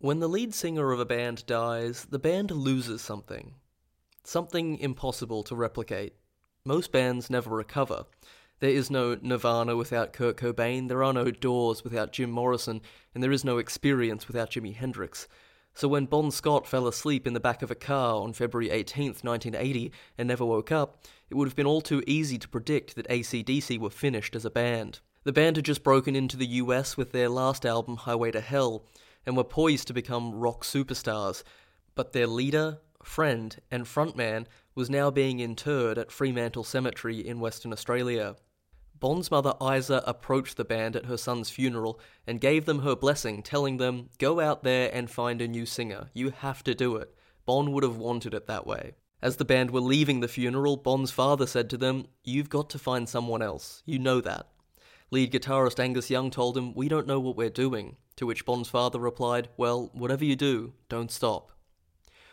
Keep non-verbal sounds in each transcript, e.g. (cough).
When the lead singer of a band dies, the band loses something. Something impossible to replicate. Most bands never recover. There is no Nirvana without Kurt Cobain, there are no Doors without Jim Morrison, and there is no Experience without Jimi Hendrix. So when Bon Scott fell asleep in the back of a car on February 18th, 1980, and never woke up, it would have been all too easy to predict that ACDC were finished as a band. The band had just broken into the US with their last album, Highway to Hell, and were poised to become rock superstars, but their leader, friend, and frontman was now being interred at Fremantle Cemetery in Western Australia. Bon's mother Isa approached the band at her son's funeral and gave them her blessing, telling them, Go out there and find a new singer. You have to do it. Bon would have wanted it that way. As the band were leaving the funeral, Bon's father said to them, You've got to find someone else. You know that. Lead guitarist Angus Young told him, We don't know what we're doing. To which Bon's father replied, Well, whatever you do, don't stop.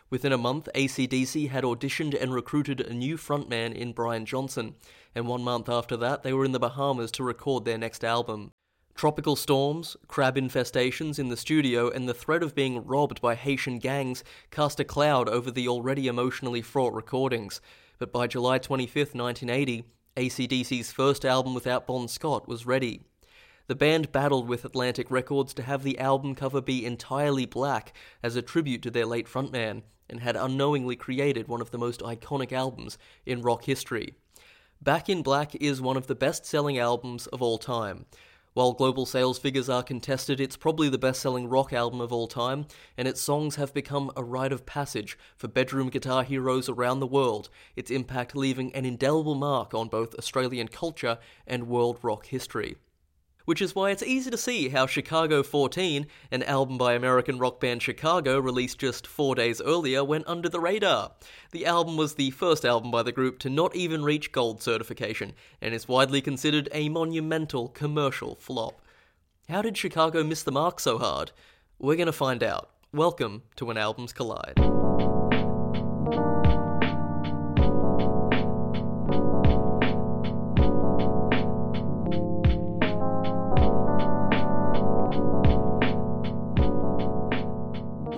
Within a month, ACDC had auditioned and recruited a new frontman in Brian Johnson, and one month after that, they were in the Bahamas to record their next album. Tropical storms, crab infestations in the studio, and the threat of being robbed by Haitian gangs cast a cloud over the already emotionally fraught recordings. But by July 25, 1980, ACDC's first album without Bon Scott was ready. The band battled with Atlantic Records to have the album cover be entirely black as a tribute to their late frontman, and had unknowingly created one of the most iconic albums in rock history. Back in Black is one of the best selling albums of all time. While global sales figures are contested, it's probably the best selling rock album of all time, and its songs have become a rite of passage for bedroom guitar heroes around the world, its impact leaving an indelible mark on both Australian culture and world rock history which is why it's easy to see how Chicago 14, an album by American rock band Chicago released just four days earlier, went under the radar. The album was the first album by the group to not even reach gold certification, and is widely considered a monumental commercial flop. How did Chicago miss the mark so hard? We're gonna find out. Welcome to When Albums Collide.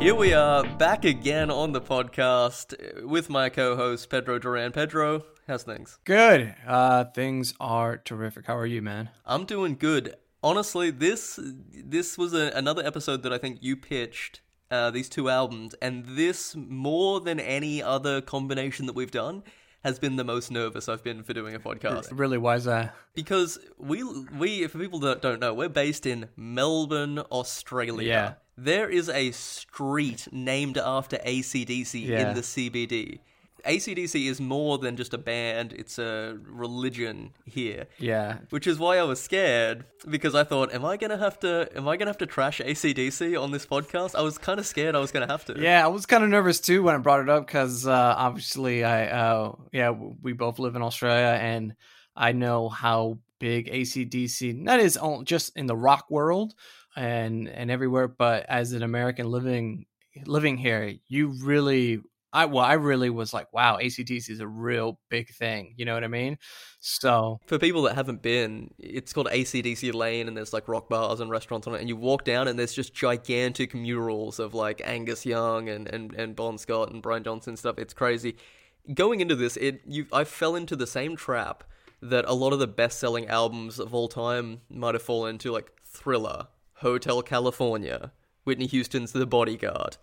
Here we are back again on the podcast with my co-host Pedro Duran. Pedro, how's things? Good. Uh, things are terrific. How are you, man? I'm doing good. Honestly, this this was a, another episode that I think you pitched. Uh, these two albums, and this more than any other combination that we've done has been the most nervous I've been for doing a podcast. Really, why is that? Because we we for people that don't know, we're based in Melbourne, Australia. Yeah. There is a street named after ACDC Yeah. in the CBD. ACDC is more than just a band, it's a religion here. Yeah. Which is why I was scared because I thought, am I gonna have to am I gonna have to trash ACDC on this podcast? I was kinda scared I was gonna have to. Yeah, I was kind of nervous too when I brought it up because uh, obviously I, uh, yeah, we both live in Australia and I know how big ACDC that is just in the rock world and and everywhere, but as an American living living here, you really. I well, I really was like, wow, ACDC is a real big thing. You know what I mean? So For people that haven't been, it's called ACDC Lane, and there's like rock bars and restaurants on it. And you walk down, and there's just gigantic murals of like Angus Young and and and Bon Scott and Brian Johnson stuff. It's crazy. Going into this, it you I fell into the same trap that a lot of the best-selling albums of all time might have fallen into, like Thriller, Hotel California, Whitney Houston's The Bodyguard.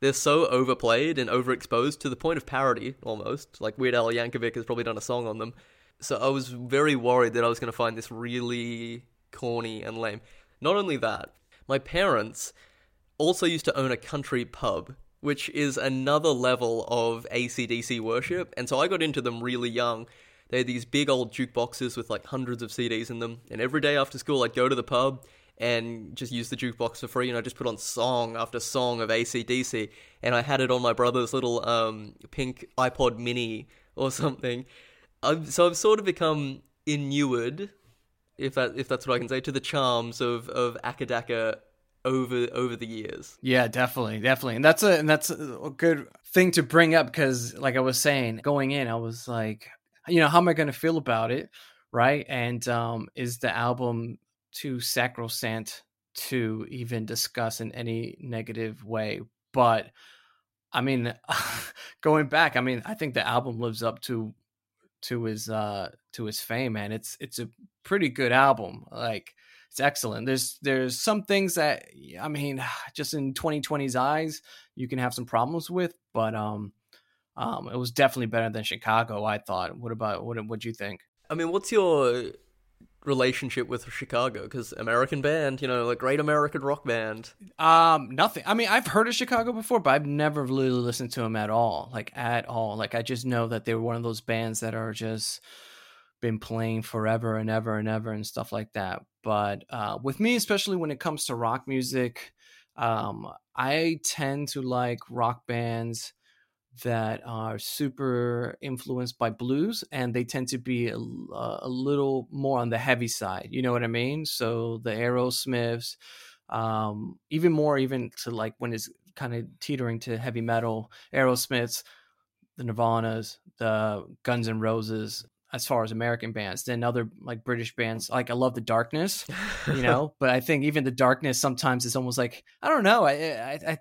They're so overplayed and overexposed to the point of parody, almost. Like Weird Al Yankovic has probably done a song on them. So I was very worried that I was going to find this really corny and lame. Not only that, my parents also used to own a country pub, which is another level of ACDC worship. And so I got into them really young. They had these big old jukeboxes with like hundreds of CDs in them. And every day after school, I'd go to the pub and just use the jukebox for free. And I just put on song after song of ACDC. And I had it on my brother's little um, pink iPod mini or something. I've, so I've sort of become inured, if that if that's what I can say, to the charms of of Acca Dacca over over the years. Yeah, definitely, definitely, and that's a and that's a good thing to bring up because, like I was saying, going in, I was like, you know, how am I going to feel about it, right? And um, is the album too sacrosanct to even discuss in any negative way. But I mean, (laughs) going back, I mean, I think the album lives up to to his uh to his fame, man. It's it's a pretty good album. Like it's excellent. There's there's some things that I mean, (sighs) just in 2020's eyes, you can have some problems with, but um um it was definitely better than Chicago, I thought. What about what what do you think? I mean, what's your relationship with Chicago because American band, you know, like great American rock band. Um, nothing. I mean, I've heard of Chicago before, but I've never really listened to them at all. Like at all. Like I just know that they were one of those bands that are just been playing forever and ever and ever and stuff like that. But uh, with me, especially when it comes to rock music, um, I tend to like rock bands that are super influenced by blues and they tend to be a, a, little more on the heavy side you know what i mean? So the aerosmiths um, even more even to like when it's kind of teetering to heavy metal aerosmiths the nirvanas the guns and roses as far as American bands than other like British bands. Like I love the Darkness, (laughs) you know, but I think even the Darkness sometimes is almost like I don't know. I, I,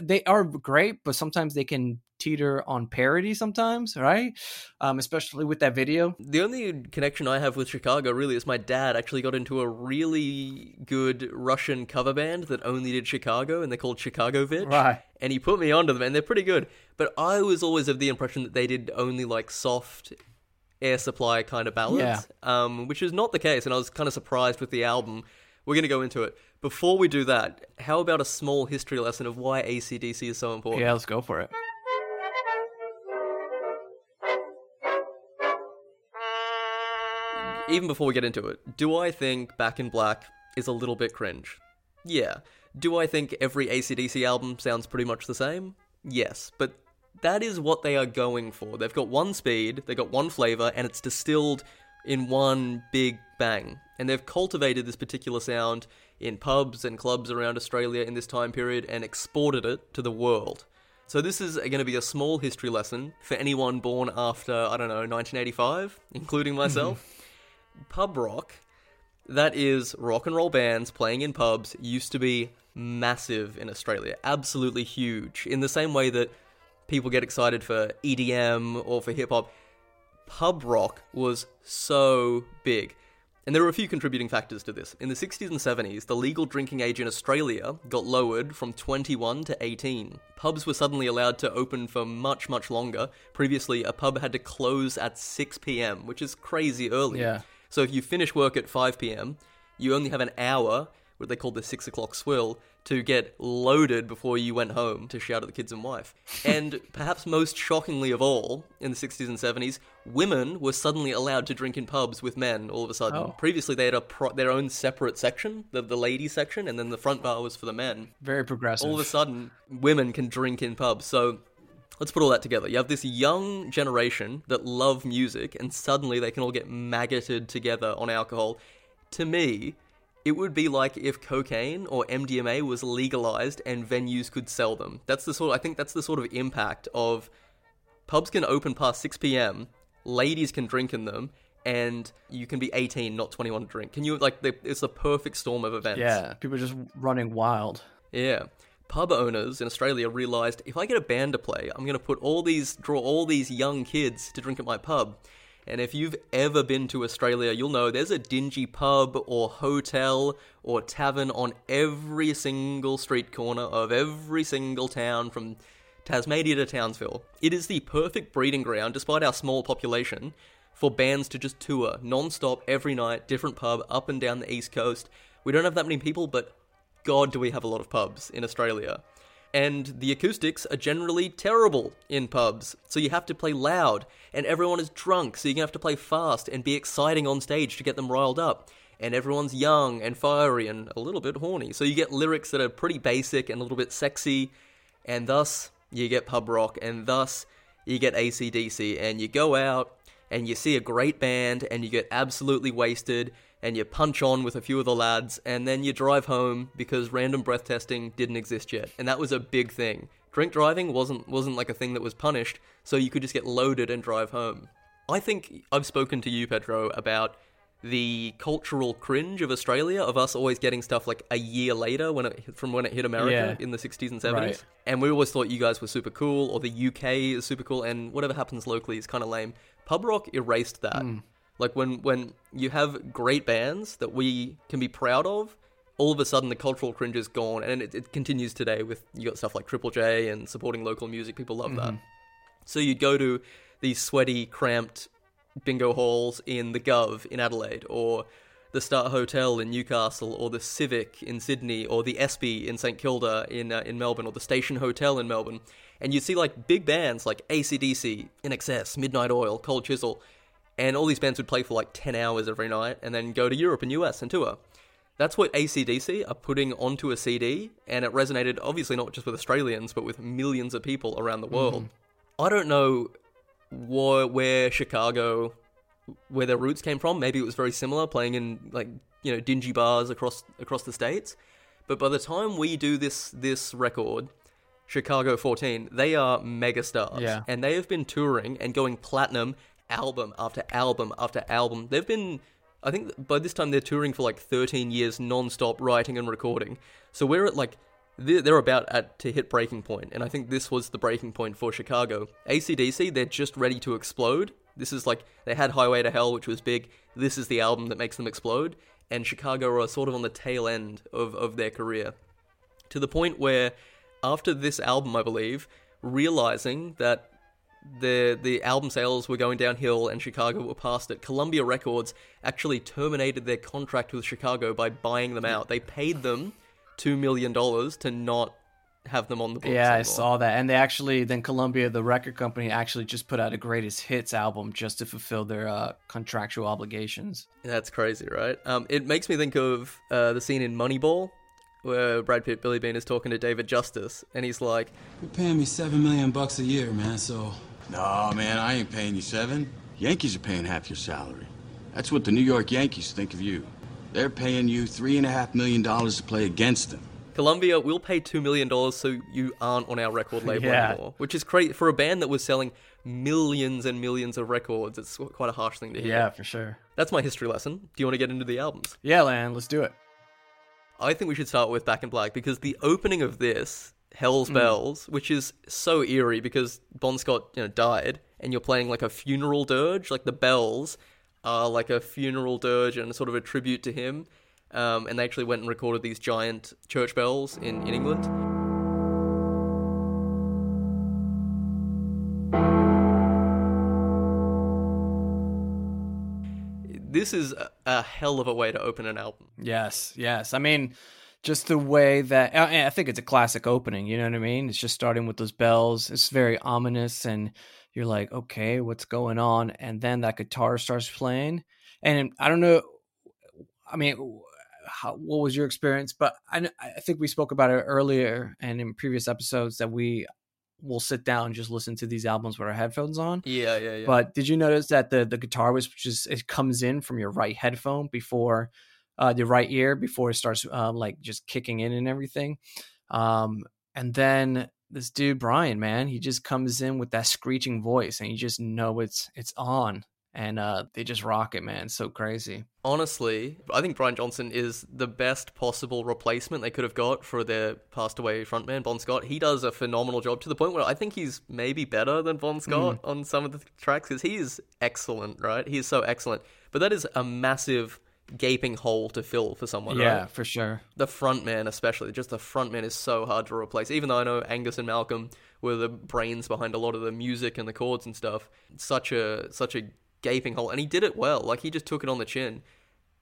they are great, but sometimes they can teeter on parody sometimes, right? Um, especially with that video. The only connection I have with Chicago really is my dad actually got into a really good Russian cover band that only did Chicago, and they're called Chicagovich. Right. And he put me onto them, and they're pretty good. But I was always of the impression that they did only like soft air supply kind of ballads, yeah. um, which is not the case. And I was kind of surprised with the album. We're going to go into it. Before we do that, how about a small history lesson of why ACDC is so important? Yeah, let's go for it. Even before we get into it, do I think Back in Black is a little bit cringe? Yeah. Do I think every ACDC album sounds pretty much the same? Yes. But that is what they are going for. They've got one speed, they've got one flavor, and it's distilled in one big bang. And they've cultivated this particular sound in pubs and clubs around Australia in this time period and exported it to the world. So this is going to be a small history lesson for anyone born after, I don't know, 1985, including mm-hmm. myself. Pub rock, that is rock and roll bands playing in pubs, used to be massive in Australia. Absolutely huge. In the same way that people get excited for EDM or for hip hop, pub rock was so big. And there were a few contributing factors to this. In the 60s and 70s, the legal drinking age in Australia got lowered from 21 to 18. Pubs were suddenly allowed to open for much, much longer. Previously, a pub had to close at 6 pm, which is crazy early. Yeah. So if you finish work at 5 pm, you only have an hour, what they call the 6 o'clock swill, to get loaded before you went home to shout at the kids and wife. And (laughs) perhaps most shockingly of all, in the 60s and 70s, women were suddenly allowed to drink in pubs with men all of a sudden. Oh. Previously, they had a pro- their own separate section, the, the ladies section, and then the front bar was for the men. Very progressive. All of a sudden, women can drink in pubs. So let's put all that together. You have this young generation that love music, and suddenly they can all get maggoted together on alcohol. To me, it would be like if cocaine or MDMA was legalized and venues could sell them. That's the sort. Of, I think that's the sort of impact of pubs can open past 6 p.m. Ladies can drink in them, and you can be 18, not 21 to drink. Can you like? It's a perfect storm of events. Yeah, people are just running wild. Yeah. Pub owners in Australia realized if I get a band to play, I'm going to put all these draw all these young kids to drink at my pub. And if you've ever been to Australia, you'll know there's a dingy pub or hotel or tavern on every single street corner of every single town from Tasmania to Townsville. It is the perfect breeding ground, despite our small population, for bands to just tour non stop every night, different pub up and down the east coast. We don't have that many people, but God, do we have a lot of pubs in Australia and the acoustics are generally terrible in pubs, so you have to play loud, and everyone is drunk, so you're gonna have to play fast and be exciting on stage to get them riled up. And everyone's young and fiery and a little bit horny, so you get lyrics that are pretty basic and a little bit sexy, and thus you get pub rock, and thus you get ACDC, and you go out and you see a great band, and you get absolutely wasted, and you punch on with a few of the lads, and then you drive home because random breath testing didn't exist yet, and that was a big thing. Drink driving wasn't wasn't like a thing that was punished, so you could just get loaded and drive home. I think I've spoken to you, Pedro, about the cultural cringe of Australia of us always getting stuff like a year later when it from when it hit America Yeah. in the 60s and 70s. Right. And we always thought you guys were super cool or the UK is super cool and whatever happens locally is kind of lame. Pub rock erased that. Hmm. Like when when you have great bands that we can be proud of, all of a sudden the cultural cringe is gone and it, it continues today with you got stuff like Triple J and supporting local music. People love that. So you'd go to these sweaty, cramped bingo halls in the Gov in Adelaide, or the Star Hotel in Newcastle, or the Civic in Sydney, or the Espy in St Kilda in uh, in Melbourne, or the Station Hotel in Melbourne, and you see like big bands like ACDC, INXS, Midnight Oil, Cold Chisel, and all these bands would play for like ten hours every night, and then go to Europe and US and tour. That's what ACDC are putting onto a CD, and it resonated obviously not just with Australians, but with millions of people around the world. Mm-hmm. I don't know wh- where Chicago, where their roots came from. Maybe it was very similar, playing in like you know dingy bars across across the states. But by the time we do this this record, Chicago 14, they are megastars, Yeah. and they have been touring and going platinum album after album after album. They've been. I think by this time they're touring for like 13 years non-stop writing and recording. So we're at like they're about at to hit breaking point, and I think this was the breaking point for Chicago. ACDC, they're just ready to explode. This is like they had Highway to Hell, which was big. This is the album that makes them explode, and Chicago are sort of on the tail end of, of their career. To the point where, after this album, I believe, realizing that the the album sales were going downhill and Chicago were past it. Columbia Records actually terminated their contract with Chicago by buying them out. They paid them two million dollars to not have them on the books. Yeah, I saw that. And they actually, then Columbia, the record company, actually just put out a greatest hits album just to fulfill their uh, contractual obligations. That's crazy, right? Um, it makes me think of uh, the scene in Moneyball where Brad Pitt, Billy Beane is talking to David Justice, and he's like, You're paying me seven million bucks a year, man, so No, man, I ain't paying you seven. Yankees are paying half your salary. That's what the New York Yankees think of you. They're paying you three and a half million dollars to play against them. Columbia, we'll pay $2 million so you aren't on our record label (laughs) Yeah. anymore. Which is crazy. For a band that was selling millions and millions of records, it's quite a harsh thing to hear. Yeah, for sure. That's my history lesson. Do you want to get into the albums? Yeah, Lan, let's do it. I think we should start with Back in Black because the opening of this, Hell's Bells, which is so eerie because Bon Scott, you know, died, and you're playing like a funeral dirge, like the bells are like a funeral dirge and sort of a tribute to him. Um, and they actually went and recorded these giant church bells in, in England. This is a, a hell of a way to open an album. Yes, yes. I mean, just the way that I think it's a classic opening. You know what I mean? It's just starting with those bells. It's very ominous, and you're like, okay, what's going on? And then that guitar starts playing, and I don't know. I mean, how, what was your experience? But I, I think we spoke about it earlier and in previous episodes that we will sit down and just listen to these albums with our headphones on. Yeah, yeah, yeah. But did you notice that the the guitar was just it comes in from your right headphone before uh the right ear before it starts um like just kicking in and everything. Um and then this dude Brian, man, he just comes in with that screeching voice and you just know it's it's on. And uh they just rock it, man. It's so crazy. honestly, I think Brian Johnson is the best possible replacement they could have got for their passed away frontman, Bon Scott. He does a phenomenal job to the point where I think he's maybe better than Bon Scott on some of the tracks because he is excellent, right? He is so excellent. But that is a massive gaping hole to fill for someone, yeah, right? for sure. The frontman, especially, just the frontman is so hard to replace. Even though I know Angus and Malcolm were the brains behind a lot of the music and the chords and stuff, such a such a gaping hole, and he did it well. Like he just took it on the chin.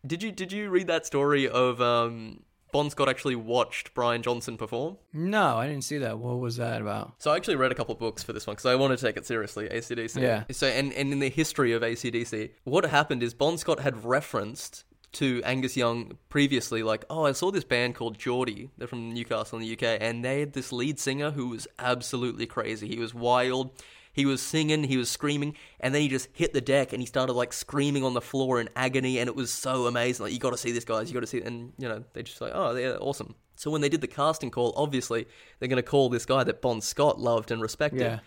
Did you did you read that story of um, Bon Scott actually watched Brian Johnson perform? No, I didn't see that. What was that about? So I actually read a couple of books for this one because I wanted to take it seriously. ACDC. Yeah. So and and in the history of ACDC, what happened is Bon Scott had referenced to Angus Young previously, like, oh, I saw this band called Geordie. They're from Newcastle in the UK, and they had this lead singer who was absolutely crazy. He was wild. He was singing, he was screaming, and then he just hit the deck and he started like screaming on the floor in agony, and it was so amazing. Like, you got to see this, guys. You got to see, it. and you know, they just like, oh, they're awesome. So when they did the casting call, obviously they're going to call this guy that Bon Scott loved and respected. Yeah.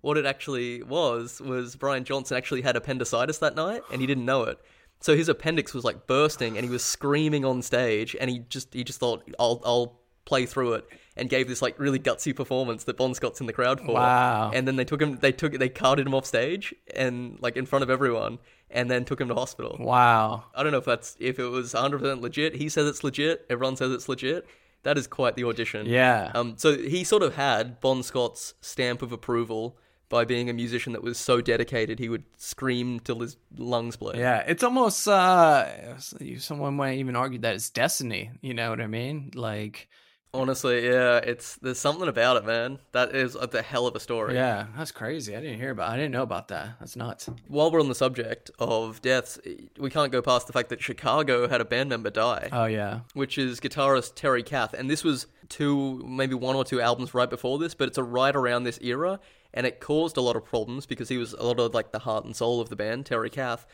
What it actually was was Brian Johnson actually had appendicitis that night, and he didn't know it. So his appendix was like bursting, and he was screaming on stage, and he just he just thought, "I'll I'll play through it," and gave this like really gutsy performance that Bon Scott's in the crowd for. Wow. And then they took him, they took they carted him off stage, and like in front of everyone, and then took him to hospital. Wow. I don't know if that's if it was 100 percent legit. He says it's legit. Everyone says it's legit. That is quite the audition. Yeah. Um. So he sort of had Bon Scott's stamp of approval by being a musician that was so dedicated he would scream till his lungs bled. Yeah, it's almost uh someone might even argue that it's destiny, you know what I mean? Like Honestly, yeah, it's there's something about it, man. That is a, the hell of a story. yeah, that's crazy. I didn't hear about I didn't know about that. That's nuts. While we're on the subject of deaths, we can't go past the fact that Chicago had a band member die. Oh yeah. which is guitarist Terry Kath. And this was two, maybe one or two albums right before this, but it's a right around this era, and it caused a lot of problems because he was a lot of like the heart and soul of the band, Terry Kath.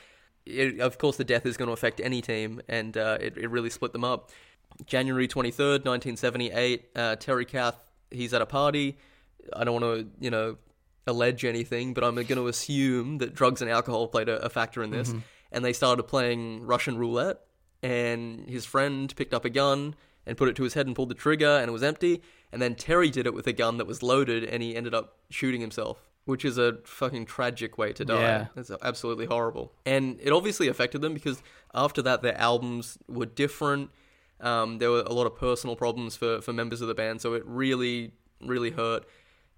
It, of course, the death is going to affect any team, and uh, it, it really split them up. January 23rd, 1978, uh, Terry Kath, he's at a party. I don't want to, you know, allege anything, but I'm going to assume that drugs and alcohol played a, a factor in this. And they started playing Russian roulette, and his friend picked up a gun and put it to his head and pulled the trigger, and it was empty. And then Terry did it with a gun that was loaded, and he ended up shooting himself, which is a fucking tragic way to die. Yeah. It's absolutely horrible. And it obviously affected them because after that, their albums were different. Um, there were a lot of personal problems for, for members of the band, so it really, really hurt.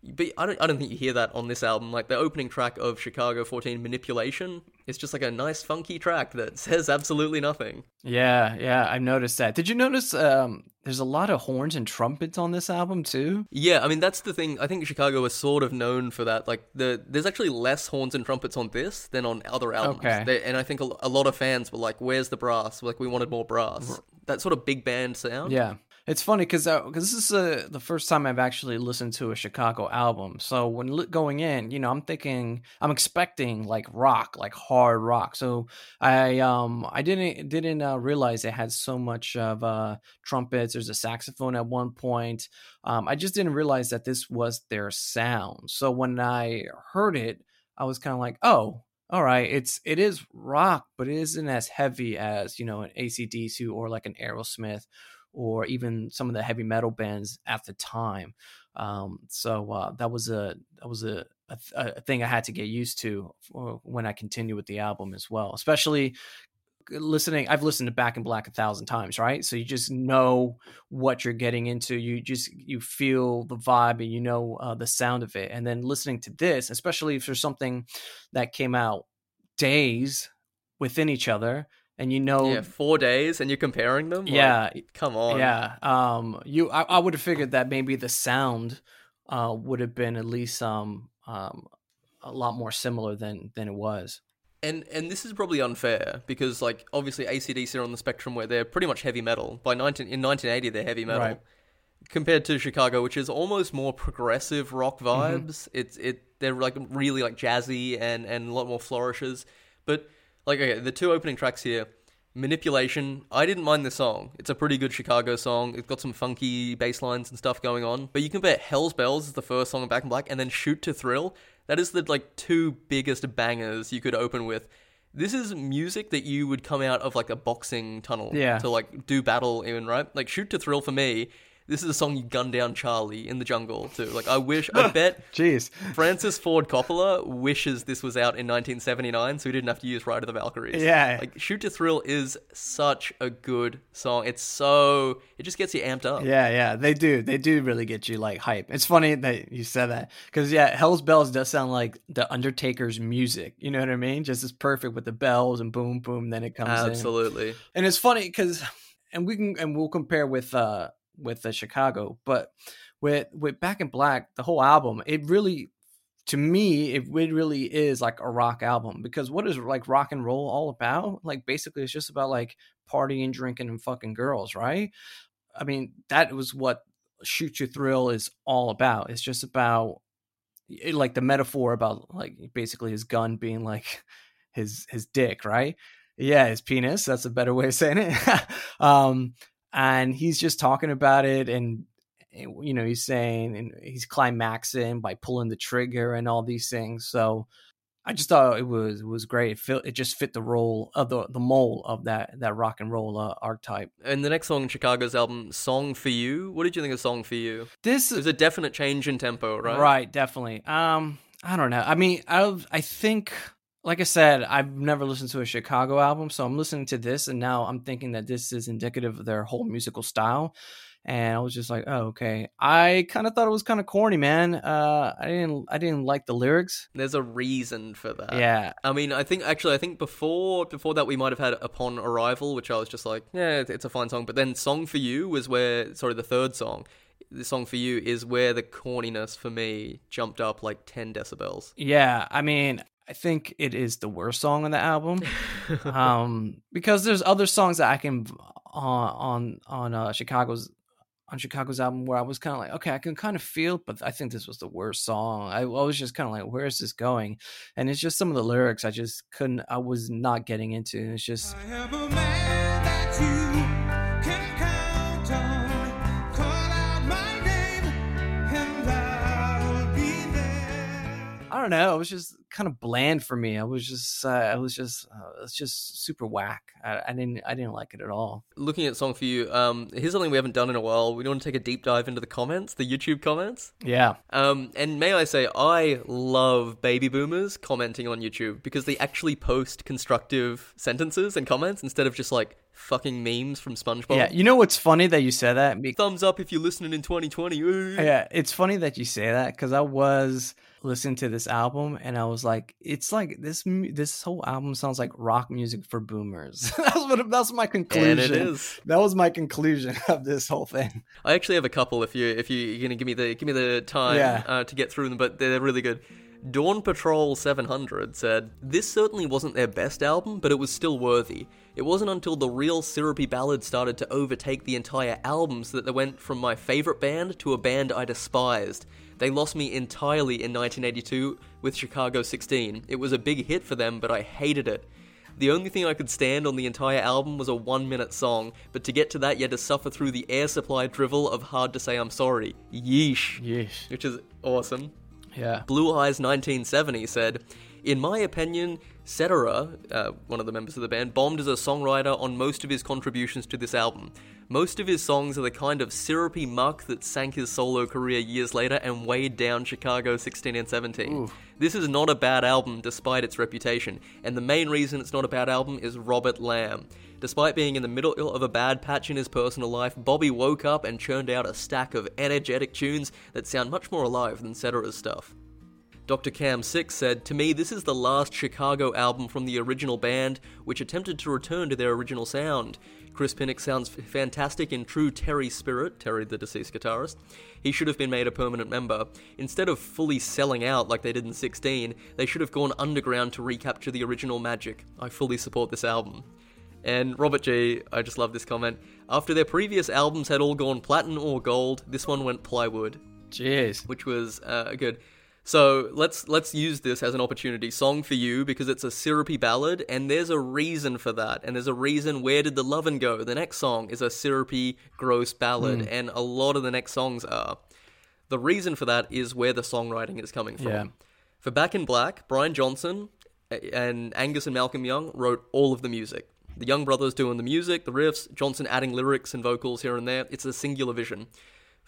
But I don't, I don't think you hear that on this album. Like the opening track of Chicago 14, Manipulation, it's just like a nice, funky track that (laughs) says absolutely nothing. Yeah, yeah, I've noticed that. Did you notice um there's a lot of horns and trumpets on this album too? Yeah, I mean that's the thing. I think Chicago is sort of known for that. Like the there's actually less horns and trumpets on this than on other albums. Okay. They, and I think a, a lot of fans were like, "Where's the brass?" Like we wanted more brass. That sort of big band sound. Yeah. It's funny because because this is uh, the first time I've actually listened to a Chicago album. So when li- going in, you know, I'm thinking, I'm expecting like rock, like hard rock. So I um I didn't didn't uh, realize it had so much of uh trumpets. There's a saxophone at one point. Um, I just didn't realize that this was their sound. So when I heard it, I was kind of like, oh, all right, it's it is rock, but it isn't as heavy as you know an ACDC or like an Aerosmith or even some of the heavy metal bands at the time. Um, so uh, that was a that was a, a, a thing I had to get used to when I continue with the album as well. Especially listening, I've listened to Back in Black a thousand times, right? So you just know what you're getting into. You just you feel the vibe and you know uh, the sound of it. And then listening to this, especially if there's something that came out days within each other and you know Yeah, four days, and you're comparing them. Like, Yeah. come on. yeah um you i, I would have figured that maybe the sound uh would have been at least um um a lot more similar than than it was And and this is probably unfair because like obviously ACDC are on the spectrum where they're pretty much heavy metal. By 19 in 1980 they're heavy metal. Right. Compared to Chicago, which is almost more progressive rock Mm-hmm. vibes. It's it they're like really like jazzy and and a lot more flourishes. But like okay, the two opening tracks here, Manipulation, I didn't mind the song. It's a pretty good Chicago song. It's got some funky bass lines and stuff going on. But you compare Hell's Bells is the first song of Back in Black and then Shoot to Thrill. That is the like two biggest bangers you could open with. This is music that you would come out of like a boxing tunnel Yeah. to like do battle in, right? Like Shoot to Thrill for me, this is a song you gun down Charlie in the jungle too. Like I wish I (laughs) bet jeez Francis Ford Coppola wishes this was out in 1979 so he didn't have to use Ride of the Valkyries. Yeah. Like Shoot to Thrill is such a good song. It's so it just gets you amped up. yeah yeah they do they do really get you like hype it's funny that you said that because yeah hell's bells does sound like the undertaker's music you know what i mean just as perfect with the bells and boom boom then it comes in Absolutely. and it's funny because and we can and we'll compare with uh with the chicago but with with back in black the whole album it really to me it re- really is like a rock album because what is like rock and roll all about? Like basically it's just about like partying drinking and fucking girls right? I mean that was what shoot to thrill is all about. It's just about it, like the metaphor about like basically his gun being like his his dick right? Yeah his penis that's a better way of saying it. (laughs) Um and he's just talking about it and and, you know he's saying and he's climaxing by pulling the trigger and all these things so I just thought it was it was great. It, fit, it just fit the role of the the mold of that that rock and roll uh, archetype. And the next song, in Chicago's album, "Song for You." What did you think of "Song for You"? This is a definite change in tempo, right? Right, definitely. Um, I don't know. I mean, I I think, like I said, I've never listened to a Chicago album, so I'm listening to this, and now I'm thinking that this is indicative of their whole musical style. And I was just like, oh, okay. I kind of thought it was kind of corny, man. Uh, I didn't, I didn't like the lyrics. There's a reason for that. Yeah, I mean, I think actually, I think before before that we might have had "Upon Arrival," which I was just like, yeah, it's a fine song. But then "Song for You" was where, sorry, the third song, the song for you is where the corniness for me jumped up like ten decibels. yeah. I mean, I think it is the worst song on the album. (laughs) um, because there's other songs that I can on on on uh, Chicago's on Chicago's album where I was kind of like, okay, I can kind of feel, but I think this was the worst song. I, I was just kind of like, where is this going? And it's just some of the lyrics I just couldn't, I was not getting into. It's just, I don't know. It was just kind of bland for me. I was just, uh, I was just, uh, it's just super whack. I, I didn't, I didn't like it at all. Looking at "Song for You," um, here's something we haven't done in a while. We want to take a deep dive into the comments, the YouTube comments. Yeah. Um, and may I say, I love baby boomers commenting on YouTube because they actually post constructive sentences and comments instead of just like fucking memes from SpongeBob. Yeah. You know what's funny that you said that? Thumbs up if you're listening in 2020. Ooh. Yeah, it's funny that you say that because I was listening to this album and I was like, it's like this this whole album sounds like rock music for boomers. (laughs) that's what that's my conclusion. And it is. That was my conclusion (laughs) of this whole thing. I actually have a couple. If you if you, you're gonna give me the give me the time Yeah. uh, to get through them, but they're really good. Dawn Patrol 700 said, This certainly wasn't their best album, but it was still worthy. It wasn't until the real syrupy ballad started to overtake the entire albums that they went from my favourite band to a band I despised. They lost me entirely in 1982 with Chicago 16. It was a big hit for them, but I hated it. The only thing I could stand on the entire album was a one minute song, but to get to that, you had to suffer through the air supply drivel of Hard to Say I'm Sorry. Yeesh. Yeesh. Which is awesome. Yeah. Blue Eyes 1970 said, In my opinion, Cetera, uh, one of the members of the band, bombed as a songwriter on most of his contributions to this album. Most of his songs are the kind of syrupy muck that sank his solo career years later and weighed down Chicago 16 and 17. This is not a bad album despite its reputation, and the main reason it's not a bad album is Robert Lamm. Despite being in the middle of a bad patch in his personal life, Bobby woke up and churned out a stack of energetic tunes that sound much more alive than Cetera's stuff. Dr. Cam Six said, To me, this is the last Chicago album from the original band, which attempted to return to their original sound. Chris Pinnick sounds fantastic in true Terry spirit, Terry the deceased guitarist. He should have been made a permanent member. Instead of fully selling out like they did in 16, they should have gone underground to recapture the original magic. I fully support this album. And Robert G, I just love this comment. After their previous albums had all gone platinum or gold, this one went plywood Jeez. which was uh, good. So let's let's use this as an opportunity song for you because it's a syrupy ballad and there's a reason for that. And there's a reason where did the lovin' go? The next song is a syrupy gross ballad hmm. and a lot of the next songs are. The reason for that is where the songwriting is coming from. Yeah. for back in black brian johnson and angus and malcolm young wrote all of the music. The young brothers doing the music the riffs johnson adding lyrics and vocals here and there. It's a singular vision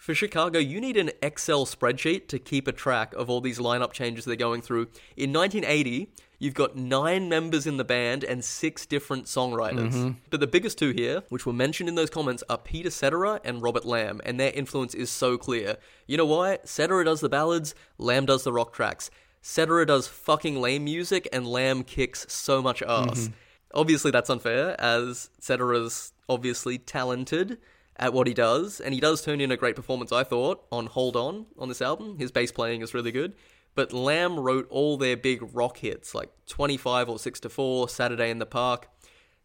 for Chicago, you need an Excel spreadsheet to keep a track of all these lineup changes they're going through. In 1980, you've got nine members in the band and six different songwriters. Mm-hmm. But the biggest two here, which were mentioned in those comments, are Peter Cetera and Robert Lamm, and their influence is so clear. You know why? Cetera does the ballads, Lamm does the rock tracks. Cetera does fucking lame music, and Lamm kicks so much ass. Mm-hmm. Obviously, that's unfair, as Cetera's obviously talented at what he does, and he does turn in a great performance, I thought, on Hold On on this album. His bass playing is really good. But Lamm wrote all their big rock hits, like 25 or 6 to 4, Saturday in the Park.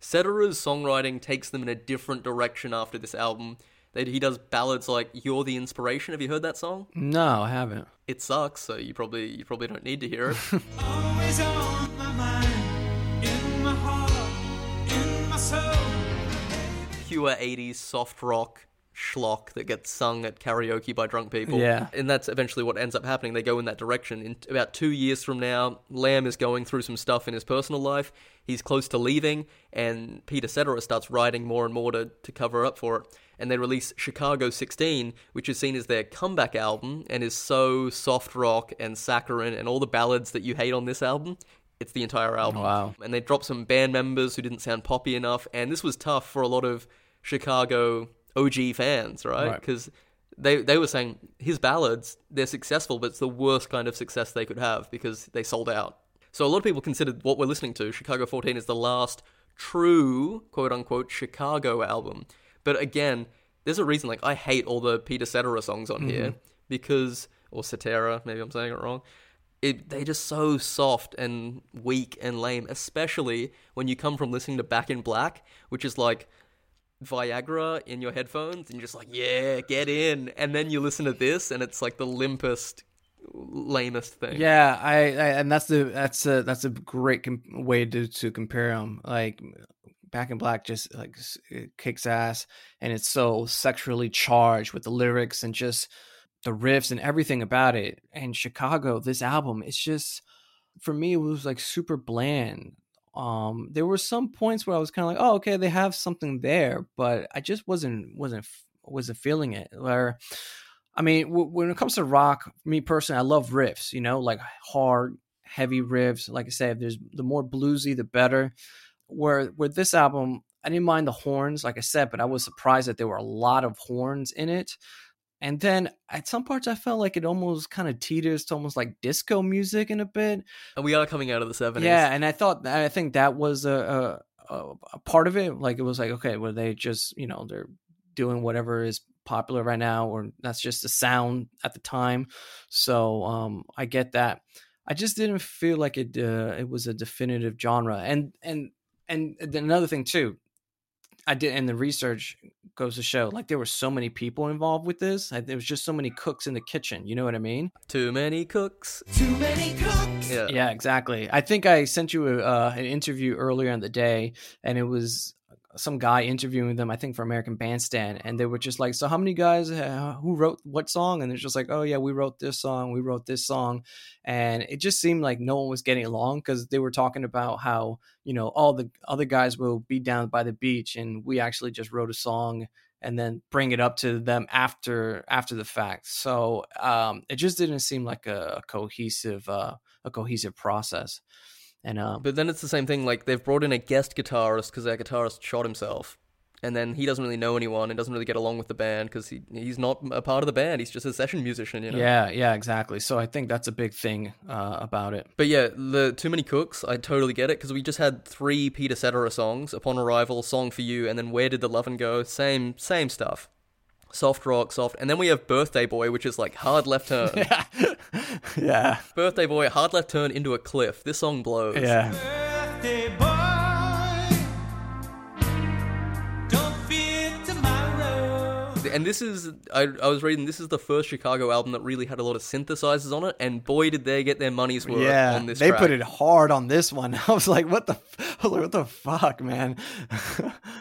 Cetera's songwriting takes them in a different direction after this album. They- He does ballads like "You're the Inspiration." Have you heard that song? No, I haven't. It sucks, so you probably you probably don't need to hear it. (laughs) pure 80s soft rock schlock that gets sung at karaoke by drunk people. Yeah. And that's eventually what ends up happening. They go in that direction. In about two years from now, Lamm is going through some stuff in his personal life. He's close to leaving, and Peter Cetera starts writing more and more to, to cover up for it. And they release Chicago 16, which is seen as their comeback album and is so soft rock and saccharine and all the ballads that you hate on this album. It's the entire album. Wow. And they dropped some band members who didn't sound poppy enough. And this was tough for a lot of Chicago OG fans, right? Right. Because they they were saying his ballads they're successful, but it's the worst kind of success they could have because they sold out. So a lot of people considered what we're listening to, Chicago 14, is the last true quote unquote Chicago album. But again, there's a reason. Like I hate all the Peter Cetera songs on here mm-hmm. because or Cetera, maybe I'm saying it wrong. It, they're just so soft and weak and lame, especially when you come from listening to Back in Black, which is like Viagra in your headphones, and you're just like, yeah, get in. And then you listen to this, and it's like the limpest, lamest thing. Yeah, I, I and that's the that's a that's a great com- way to to compare them. Like Back in Black just like kicks ass, and it's so sexually charged with the lyrics and just the riffs and everything about it. And Chicago, this album, it's just for me, it was like super bland. Um, there were some points where I was kind of like, oh, okay, they have something there, but I just wasn't wasn't wasn't feeling it. Where I mean, w- when it comes to rock, me personally, I love riffs. You know, like hard, heavy riffs. Like I said, there's the more bluesy, the better. Where with this album, I didn't mind the horns, like I said, but I was surprised that there were a lot of horns in it. And then at some parts, I felt like it almost kind of teeters to almost like disco music in a bit. And we are coming out of the 70s. Yeah, and I thought I think that was a, a a part of it. Like it was like okay, were they just you know they're doing whatever is popular right now, or that's just the sound at the time. So um, I get that. I just didn't feel like it uh, it was a definitive genre, and and and then another thing too. I did, and the research goes to show like there were so many people involved with this. Like, there was just so many cooks in the kitchen. You know what I mean? Too many cooks. Too many cooks. Yeah. Yeah, exactly. I think I sent you a, uh, an interview earlier in the day, and it was some guy interviewing them. I think for American Bandstand, and they were just like, "So, how many guys uh, who wrote what song?" And they're just like, "Oh yeah, we wrote this song, we wrote this song," and it just seemed like no one was getting along because they were talking about how you know all the other guys will be down by the beach, and we actually just wrote a song and then bring it up to them after after the fact. So um, it just didn't seem like a, a cohesive uh, a cohesive process. And um, But then it's the same thing. Like they've brought in a guest guitarist because their guitarist shot himself, and then he doesn't really know anyone and doesn't really get along with the band because he he's not a part of the band. He's just a session musician, you know. yeah, yeah, exactly. So I think that's a big thing uh, about it. But yeah, the Too Many Cooks, I totally get it because we just had three Peter Cetera songs: "Upon Arrival," "Song for You," and then "Where Did the Lovin' Go?" Same, same stuff. Soft rock, soft, and then we have "Birthday Boy," which is like hard left turn. Yeah, (laughs) yeah, Birthday Boy, hard left turn into a cliff. This song blows. yeah. And this is, I, I was reading, this is the first Chicago album that really had a lot of synthesizers on it, and boy, did they get their money's worth Yeah, on this they track. put it hard on this one. (laughs) I was like, "What the, f- I like, what the fuck, man?" (laughs)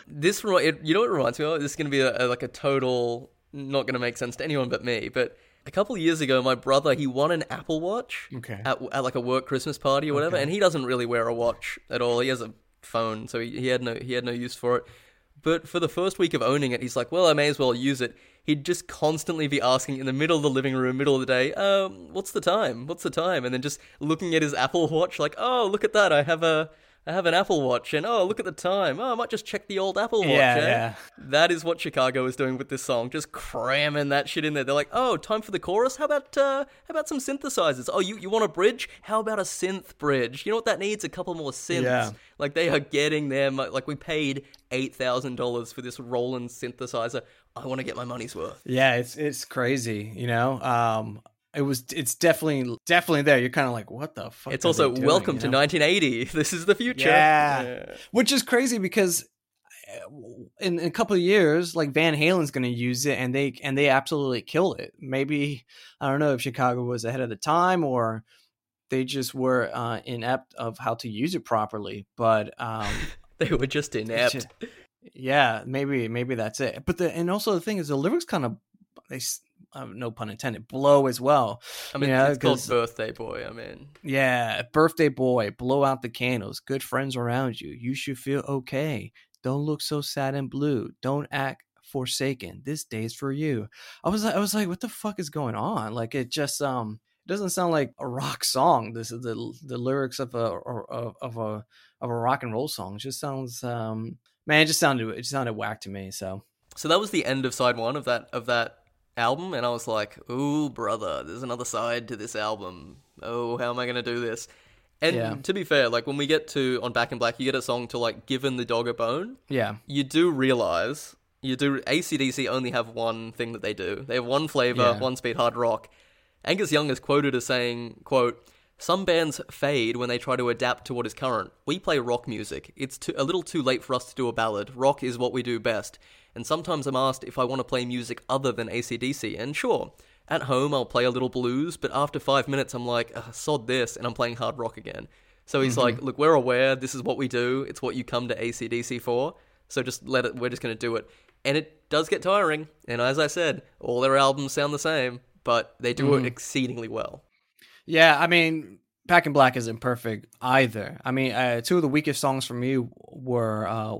This, it, you know what it reminds me of? This is going to be a, like a total, not going to make sense to anyone but me, but a couple of years ago, my brother, he won an Apple Watch Okay. at, at like a work Christmas party or whatever, and he doesn't really wear a watch at all. He has a phone, so he, he had no he had no use for it. But for the first week of owning it, he's like, well, I may as well use it. He'd just constantly be asking in the middle of the living room, middle of the day, um, what's the time? What's the time? And then just looking at his Apple Watch, like, oh, look at that, I have a. I have an Apple Watch, and oh, look at the time. Oh, I might just check the old Apple Watch. Yeah, eh? yeah. That is what Chicago is doing with this song, just cramming that shit in there. They're like, "Oh, time for the chorus. How about uh, how about some synthesizers? Oh, you you want a bridge? How about a synth bridge? You know what that needs? A couple more synths. Yeah. Like they are getting their mo- like we paid eight thousand dollars for this Roland synthesizer. I want to get my money's worth. Yeah, it's it's crazy, you know. Um, it was it's definitely definitely there. You're kind of like, what the fuck? It's also doing, welcome you to 1980. (laughs) This is the future. Yeah. which is crazy because uh, in, in a couple of years, like Van Halen's going to use it, and they and they absolutely kill it. Maybe I don't know if Chicago was ahead of the time or they just were uh, inept of how to use it properly. But um, (laughs) They were just inept. just- Yeah, maybe maybe that's it. But the and also the thing is the lyrics kind of they uh, no pun intended blow as well. I mean, Yeah, it's called Birthday Boy. I mean, Yeah, birthday boy, blow out the candles. Good friends around you. You should feel okay. Don't look so sad and blue. Don't act forsaken. This day's for you. I was like, I was like, what the fuck is going on? Like it just um, it doesn't sound like a rock song. This is the the lyrics of a or, of, of a of a rock and roll song. It just sounds um, man, it just sounded it just sounded whack to me. So so that was the end of side one of that of that album, and I was like, "Ooh, brother, there's another side to this album. Oh, how am I gonna do this?" And Yeah. to be fair, like when we get to on Back in Black, you get a song to like "Given the Dog a Bone." yeah, you do realize you do ACDC only have one thing that they do. They have one flavor, Yeah. one speed hard rock. Angus Young is quoted as saying, quote, some bands fade when they try to adapt to what is current. We play rock music. It's too, a little too late for us to do a ballad. Rock is what we do best. And sometimes I'm asked if I want to play music other than ACDC, and sure, at home I'll play a little blues, but after five minutes I'm like, sod this, and I'm playing hard rock again. So he's mm-hmm. like, look, we're aware this is what we do. It's what you come to ACDC for. So just let it. We're just going to do it, and it does get tiring. And as I said, all their albums sound the same, but they do it mm-hmm. exceedingly well. Yeah, I mean, Back in Black isn't perfect either. I mean, uh, two of the weakest songs for me were uh,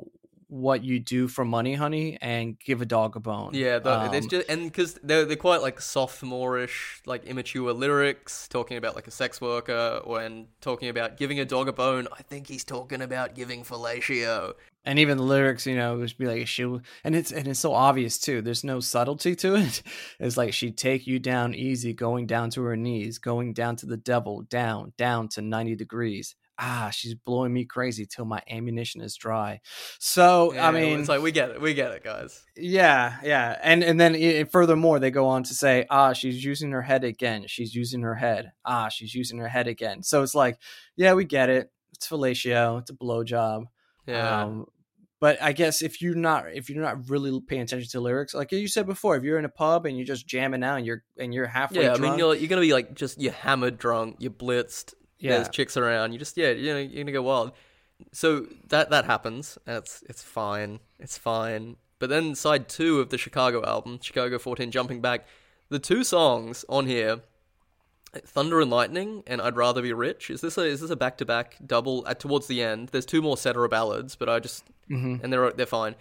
"What You Do for Money, Honey" and "Give a Dog a Bone." Yeah, the, it's Um, just and because they're they're quite like sophomore-ish, like immature lyrics, talking about like a sex worker, or and talking about giving a dog a bone. I think he's talking about giving fellatio. And even the lyrics, you know, would be like she, and it's and it's so obvious too. There's no subtlety to it. (laughs) It's like she'd take you down easy, going down to her knees, going down to the devil, down, down to ninety degrees. Ah, she's blowing me crazy till my ammunition is dry. So Yeah, I mean, it's like we get it, we get it, guys. Yeah, yeah, and and then i furthermore, they go on to say, ah, she's using her head again. She's using her head. Ah, she's using her head again. So it's like, yeah, we get it. It's fellatio. It's a blowjob. Yeah, Um, but I guess if you're not if you're not really paying attention to lyrics, like you said before, if you're in a pub and you're just jamming out and you're and you're halfway, yeah. I mean, you're you're gonna be like just you're hammered drunk, you're blitzed. Yeah. There's chicks around. You just yeah, you know, you're gonna go wild. So that that happens. And it's it's fine. It's fine. But then side two of the Chicago album, Chicago 14, jumping back, the two songs on here, Thunder and Lightning and I'd Rather Be Rich. Is this a is this a back to back double at towards the end? There's two more Cetera ballads, but I just mm-hmm. and they're they're fine.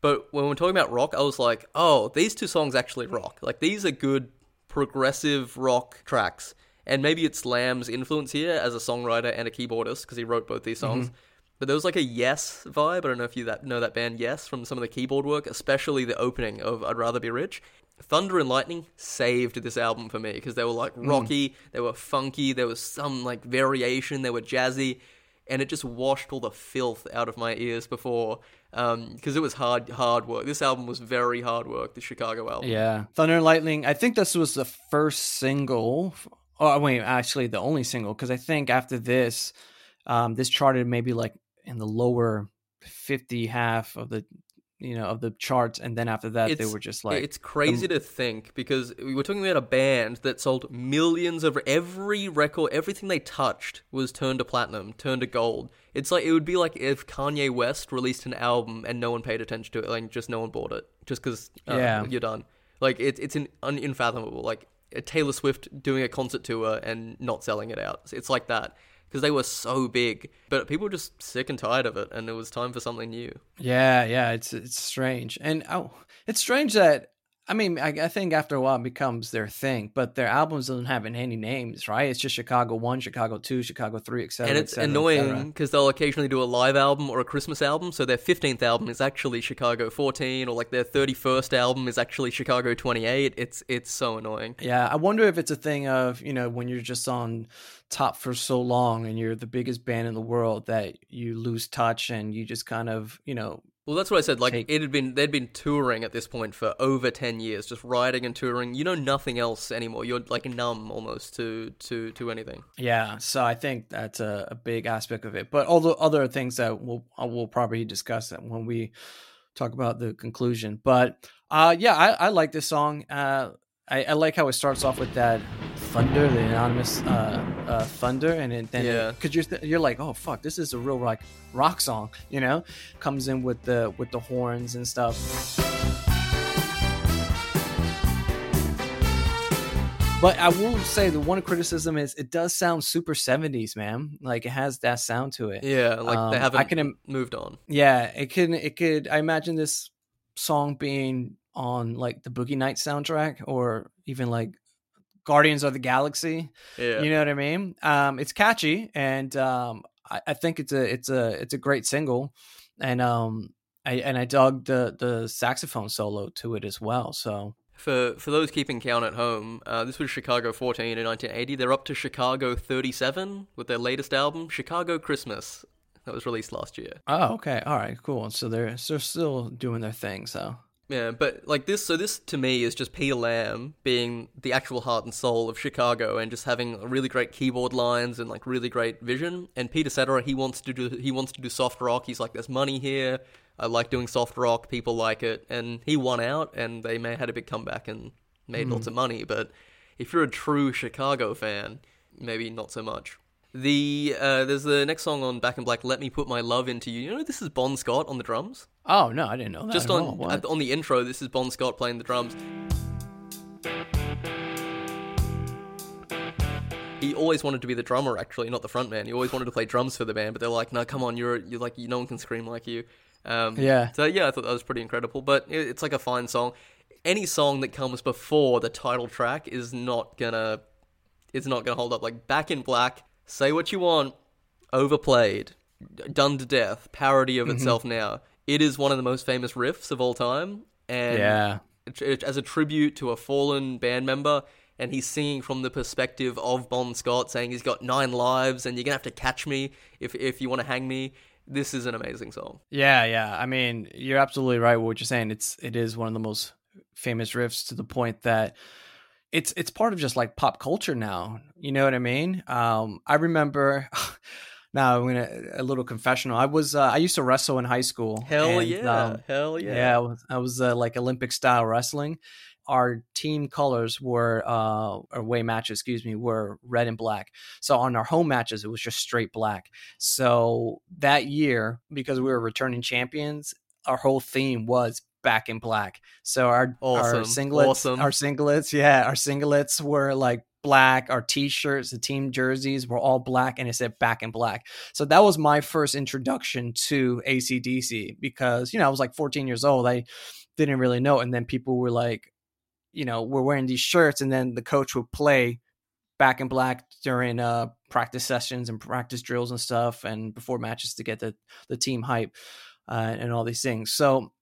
But when we're talking about rock, I was like, oh, these two songs actually rock. Like these are good progressive rock tracks. And maybe it's Lamm's influence here as a songwriter and a keyboardist because he wrote both these songs. Mm-hmm. But there was like a Yes vibe. I don't know if you that know that band Yes from some of the keyboard work, especially the opening of I'd Rather Be Rich. Thunder and Lightning saved this album for me because they were like rocky, they were funky, there was some like variation, they were jazzy, and it just washed all the filth out of my ears before because it was hard hard work. This album was very hard work. The Chicago album. Yeah, Thunder and Lightning. I think this was the first single. Oh wait, actually the only single because I think after this, um, this charted maybe like in the lower fifty half of the, you know, of the charts, and then after that they were just like, it's crazy to think because we were talking about a band that sold millions of every record, everything they touched was turned to platinum, turned to gold. It's like it would be like if Kanye West released an album and no one paid attention to it, like just no one bought it, just because uh, Yeah. you're done. Like it's it's an un- unfathomable. Like Taylor Swift doing a concert tour and not selling it out. It's like that because they were so big, but people were just sick and tired of it, and it was time for something new. Yeah, yeah, it's it's strange, and oh, it's strange that I mean, I, I think after a while it becomes their thing, but their albums don't have any names, right? It's just Chicago One, Chicago Two, Chicago Three, etc. and it's annoying because they'll occasionally do a live album or a Christmas album. So their 15th album is actually Chicago 14, or like their 31st album is actually Chicago 28. It's it's so annoying. Yeah, I wonder if it's a thing of you know when you're just on top for so long and you're the biggest band in the world that you lose touch and you just kind of you know Well, that's what I said. Like Take- it had been they'd been touring at this point for over 10 years, just writing and touring. You know nothing else anymore. You're like numb almost to to to anything. Yeah, so I think that's a, a big aspect of it. But all the other things that we'll we'll probably discuss when we talk about the conclusion. But uh, yeah, I, I like this song. Uh, I, I like how it starts off with that Thunder, the anonymous uh, uh, Thunder, and then Yeah. because you're th- you're like, oh fuck, this is a real like rock song, you know, comes in with the with the horns and stuff. But I will say the one criticism is it does sound super 70s, man. Like it has that sound to it. Yeah, like Um, they haven't I can im- moved on. Yeah, it can. It could. I imagine this song being on like the Boogie Nights soundtrack, or even like Guardians of the Galaxy. Yeah. You know what I mean? Um, it's catchy, and um, I, I think it's a it's a it's a great single, and um, I and I dug the the saxophone solo to it as well. So For for those keeping count at home, uh, this was Chicago 14 in 1980. They're up to Chicago 37 with their latest album, Chicago Christmas. That was released last year. oh, okay, all right, cool. So they're so they're still doing their thing. So Yeah, but like this, so this to me is just Peter Lamm being the actual heart and soul of Chicago, and just having really great keyboard lines and like really great vision. And Peter Cetera, he wants to do he wants to do soft rock. He's like, there's money here. I like doing soft rock. People like it, and he won out, and they may had a big comeback and made lots of money. But if you're a true Chicago fan, maybe not so much. The uh, there's the next song on Back in Black, "Let Me Put My Love Into You." You know this is Bon Scott on the drums. Oh no, I didn't know that. Just on all. What? on the intro, this is Bon Scott playing the drums. He always wanted to be the drummer, actually, not the front man. He always wanted to play drums for the band, but they're like, "No, come on, you're you're like no one can scream like you." Um, Yeah. So yeah, I thought that was pretty incredible. But it, it's like a fine song. Any song that comes before the title track is not gonna, it's not gonna hold up. Like Back in Black, say what you want, overplayed, done to death, parody Mm-hmm. of itself now. It is one of the most famous riffs of all time, and yeah. it- it- as a tribute to a fallen band member, and he's singing from the perspective of Bon Scott, saying he's got nine lives, and you're gonna have to catch me if if you want to hang me. This is an amazing song. Yeah, yeah. I mean, you're absolutely right with what you're saying. It's it is one of the most famous riffs to the point that it's it's part of just like pop culture now. You know what I mean? Um, I remember. (laughs) Now I'm gonna a little confessional. I was uh, I used to wrestle in high school. Hell and, yeah, um, hell yeah. yeah. I was, I was uh, like Olympic style wrestling. Our team colors were uh, or away matches, excuse me, were red and black. So on our home matches, it was just straight black. So that year, because we were returning champions, our whole theme was back in black. So our our singlets, awesome. our singlets, yeah, our singlets were like black. Our t-shirts, the team jerseys were all black, and it said back in black. So that was my first introduction to ACDC because you know I was like 14 years old. I didn't really know, and then people were like, you know, we're wearing these shirts, and then the coach would play back in black during uh practice sessions and practice drills and stuff and before matches to get the the team hype uh, and all these things so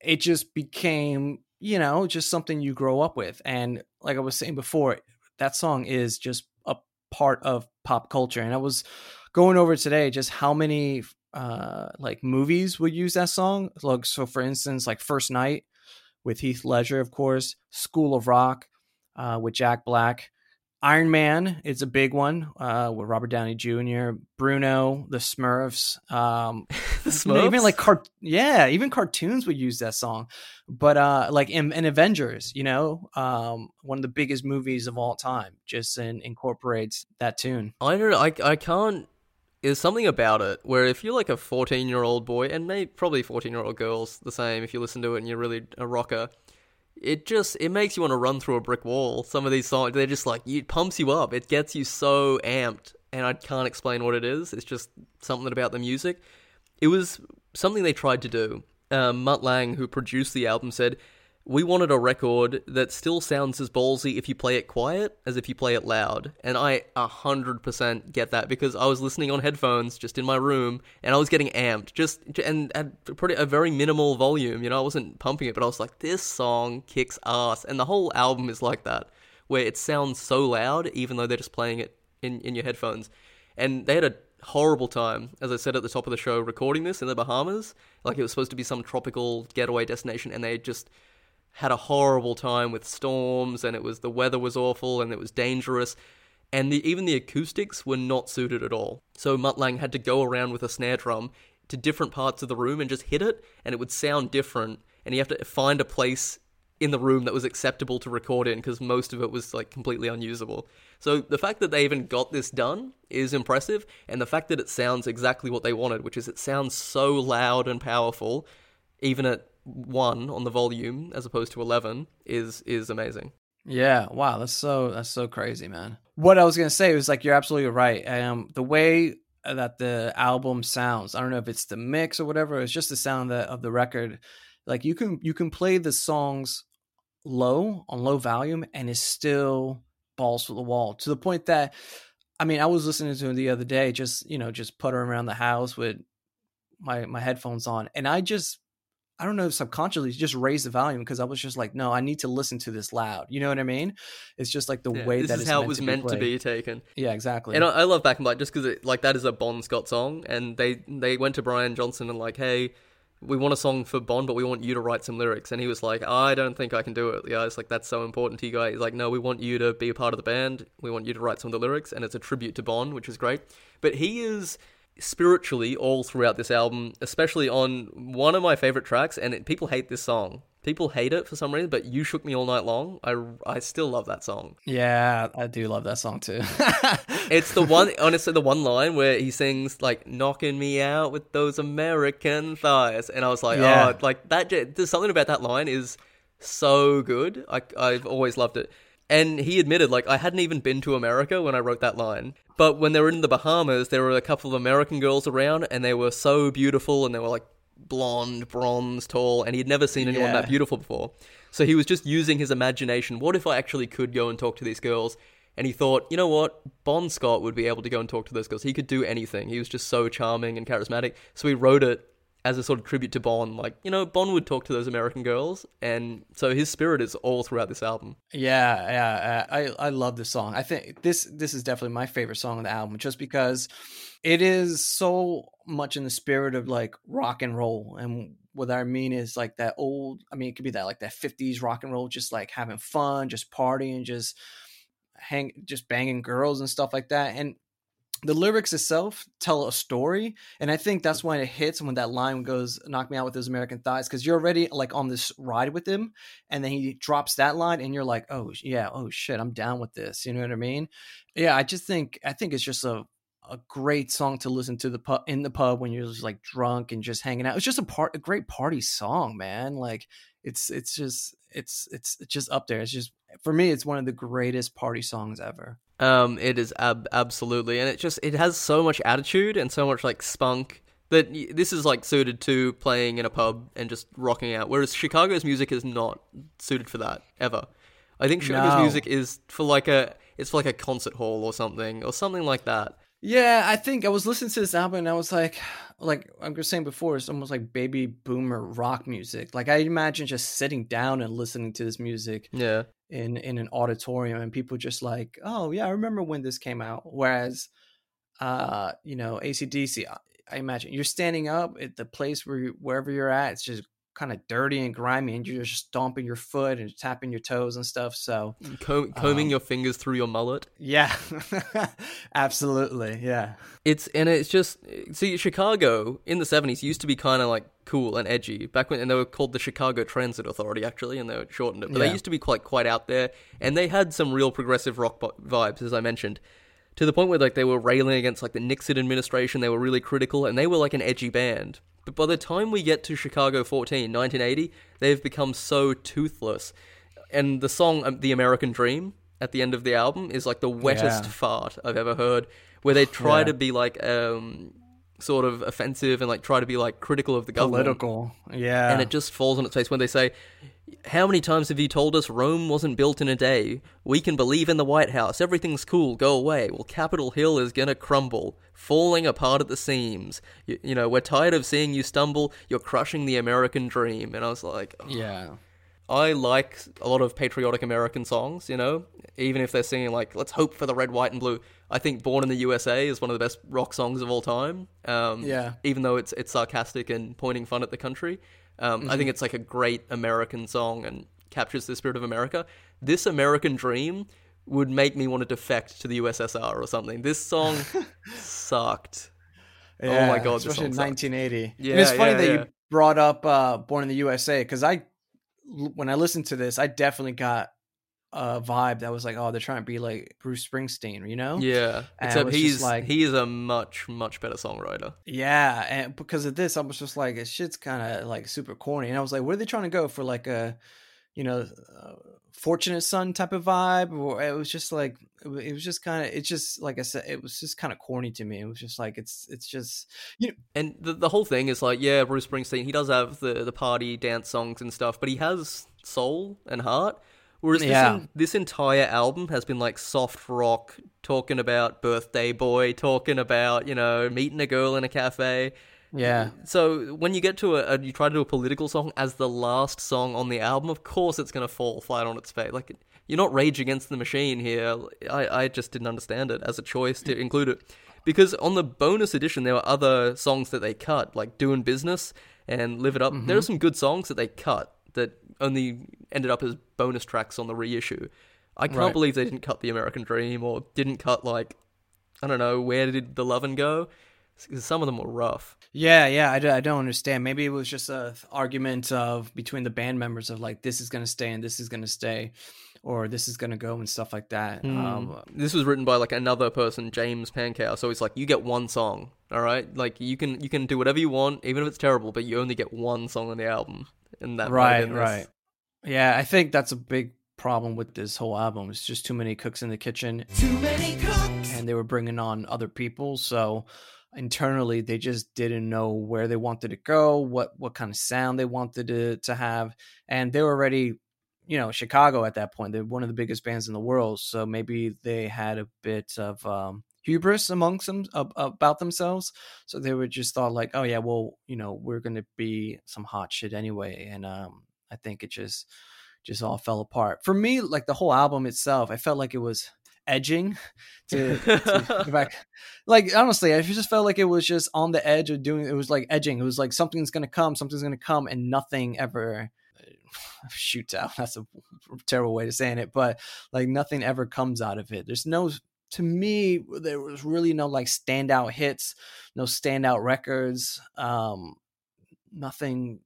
it just became you know just something you grow up with and like i was saying before that song is just a part of pop culture and i was going over today just how many uh like movies would use that song. Like so for instance like first night with heath ledger of course school of rock uh, with jack black Iron Man is a big one uh, with Robert Downey Jr., Bruno, the Smurfs, um, (laughs) the know, even like cart, yeah, even cartoons would use that song. But uh, like in, in Avengers, you know, um, one of the biggest movies of all time, just in, incorporates that tune. I don't know. I, I can't. There's something about it where if you're like a 14 year old boy, and maybe probably 14 year old girls the same, if you listen to it and you're really a rocker, it just it makes you want to run through a brick wall. Some of these songs, they're just like it pumps you up. It gets you so amped, and I can't explain what it is. It's just something about the music. It was something they tried to do. Um, Mutt Lange, who produced the album, said we wanted a record that still sounds as ballsy if you play it quiet as if you play it loud. And I 100% get that because I was listening on headphones just in my room and I was getting amped just and at pretty a very minimal volume, you know, I wasn't pumping it, but I was like this song kicks ass and the whole album is like that where it sounds so loud even though they're just playing it in in your headphones. And they had a horrible time, as I said at the top of the show, recording this in the Bahamas. Like it was supposed to be some tropical getaway destination, and they just had a horrible time with storms, and it was the weather was awful, and it was dangerous, and the, even the acoustics were not suited at all. So Mutt Lange had to go around with a snare drum to different parts of the room and just hit it, and it would sound different, and you have to find a place in the room that was acceptable to record in because most of it was like completely unusable. So the fact that they even got this done is impressive, and the fact that it sounds exactly what they wanted, which is it sounds so loud and powerful, even at one on the volume as opposed to eleven, is is amazing. Yeah, wow, that's so that's so crazy, man. What I was gonna say was like you're absolutely right. Um, the way that the album sounds, I don't know if it's the mix or whatever. It's just the sound of the, of the record. Like you can you can play the songs low on low volume and it's still balls to the wall to the point that I mean I was listening to it the other day, just you know just puttering around the house with my my headphones on, and I just I don't know, subconsciously just raised the volume because I was just like, no, I need to listen to this loud. You know what I mean? It's just like the Yeah, way this that is how it was to meant to be taken. Yeah, exactly. And I, I love Back and Black just because like that is a Bon Scott song, and they they went to Brian Johnson and like, hey, we want a song for Bon, but we want you to write some lyrics. And he was like, I don't think I can do it, guys. Like that's so important to you guys. He's like, no, we want you to be a part of the band. We want you to write some of the lyrics, and it's a tribute to Bon, which is great. But he is spiritually all throughout this album, especially on one of my favorite tracks. And it, people hate this song. People hate it for some reason, but "You Shook Me All Night Long," I I still love that song. yeah, I do love that song too. (laughs) It's the one, honestly, the one line where he sings like "knocking me out with those American thighs," and I was like, Yeah. oh, like that. There's something about that line is so good. I I've always loved it. And he admitted, like, I hadn't even been to America when I wrote that line. But when they were in the Bahamas, there were a couple of American girls around, and they were so beautiful, and they were like blonde, bronze, tall, and he'd never seen anyone Yeah. that beautiful before. So he was just using his imagination. What if I actually could go and talk to these girls? And he thought, you know what? Bon Scott would be able to go and talk to those girls. He could do anything. He was just so charming and charismatic. So he wrote it as a sort of tribute to Bon. Like, you know, Bon would talk to those American girls. And so his spirit is all throughout this album. Yeah, yeah, uh, I I love this song. I think this this is definitely my favorite song on the album, just because it is so much in the spirit of like rock and roll, and what I mean is like that old. I mean, it could be that like that '50s rock and roll, just like having fun, just partying, just hang, just banging girls and stuff like that, and. The lyrics itself tell a story, and I think that's when it hits when that line goes "knock me out with those American thighs" because you're already like on this ride with him, and then he drops that line and you're like oh yeah oh shit i'm down with this you know what i mean? Yeah i just think i think it's just a a great song to listen to the pub in the pub when you're just like drunk and just hanging out. It's just a part a great party song man like it's it's just it's it's it's just up there. It's just for me it's one of the greatest party songs ever Um, it is ab- absolutely, and it just it has so much attitude and so much like spunk that y- this is like suited to playing in a pub and just rocking out. Whereas Chicago's music is not suited for that ever. I think Chicago's No. music is for like a it's for like a concert hall or something or something like that. Yeah, I think I was listening to this album and I was like, like I was saying before, it's almost like baby boomer rock music. Like I imagine just sitting down and listening to this music Yeah, in in an auditorium and people just like, oh yeah, I remember when this came out. Whereas, uh, you know, ACDC, I, imagine you're standing up at the place where you, wherever you're at, it's just kind of dirty and grimy, and you're just stomping your foot and tapping your toes and stuff. So Com- combing Um, your fingers through your mullet. yeah, (laughs) absolutely, yeah. It's and it's just see Chicago in the seventies used to be kind of like cool and edgy back when and they were called the Chicago Transit Authority actually and they shortened it but Yeah. they used to be quite quite out there and they had some real progressive rock bo- vibes as I mentioned to the point where like they were railing against like the Nixon administration they were really critical and they were like an edgy band but by the time we get to Chicago 14 1980 they've become so toothless and the song um, "The American Dream" at the end of the album is like the wettest Yeah. fart I've ever heard, where they try Yeah. to be like um, sort of offensive and like try to be like critical of the government, Political, yeah. and it just falls on its face when they say. How many times have you told us Rome wasn't built in a day? We can believe in the White House. Everything's cool. Go away. Well, Capitol Hill is gonna crumble, falling apart at the seams. You, you know, we're tired of seeing you stumble. You're crushing the American dream. And I was like, yeah. I like a lot of patriotic American songs, you know, even if they're singing like "Let's hope for the red, white, and blue." I think "Born in the USA" is one of the best rock songs of all time. Um, Yeah. Even though it's it's sarcastic and pointing fun at the country, um, I think it's like a great American song and captures the spirit of America. This American dream would make me want to defect to the USSR or something. This song (laughs) sucked. Oh my God, especially in song sucks. 1980. Yeah, and it's funny yeah, that yeah. you brought up uh, "Born in the USA" because I when I listened to this, I definitely got a vibe that was like, oh, they're trying to be like Bruce Springsteen, you know? Yeah, And except he's like- he's a much much better songwriter. Yeah, and because of this, I was just like, shit's kind of like super corny, and I was like, where are they trying to go for like a, you know, uh, fortunate son type of vibe? Or it was just like, it was just kind of, it's just like I said, it was just kind of corny to me. It was just like, it's, it's just, you know, And the the whole thing is like, yeah, Bruce Springsteen, he does have the the party dance songs and stuff, but he has soul and heart. Whereas Yeah. this, en- this entire album has been like soft rock, talking about birthday boy, talking about you know meeting a girl in a cafe. Yeah, So when you get to a, a you try to do a political song as the last song on the album, of course it's gonna fall flat on its face. Like you're not Rage Against the Machine here. I I just didn't understand it as a choice to include it because on the bonus edition there were other songs that they cut, like Doing Business and Live It Up. Mm-hmm. There are some good songs that they cut that only ended up as bonus tracks on the reissue. I can't Right. believe they didn't cut the American Dream or didn't cut like I don't know where did the Lovin' go. 'Cause Some of them were rough. yeah, yeah. I don't understand. Maybe it was just a argument of between the band members of like, this is gonna stay and this is gonna stay, or this is gonna go and stuff like that. Um, This was written by like another person, James Pankow. So it's like you get one song, all right. Like you can you can do whatever you want, even if it's terrible, but you only get one song on the album, and that right have been this. right yeah i think that's a big problem with this whole album it's just too many cooks in the kitchen Too many cooks. and they were bringing on other people so internally they just didn't know where they wanted to go what what kind of sound they wanted to to have and they were already you know chicago at that point they're one of the biggest bands in the world so maybe they had a bit of um hubris amongst them ab- about themselves so they were just thought like oh yeah well you know we're gonna be some hot shit anyway and um i think it just just all fell apart. For me like the whole album itself i felt like it was edging (laughs) to, to I, like honestly i just felt like it was just on the edge of doing it was like edging. It was like something's gonna come something's gonna come and nothing ever (sighs) shoots out. (laughs) That's a terrible way to saying it but like nothing ever comes out of it. There's no to me there was really no like standout hits no standout records um nothing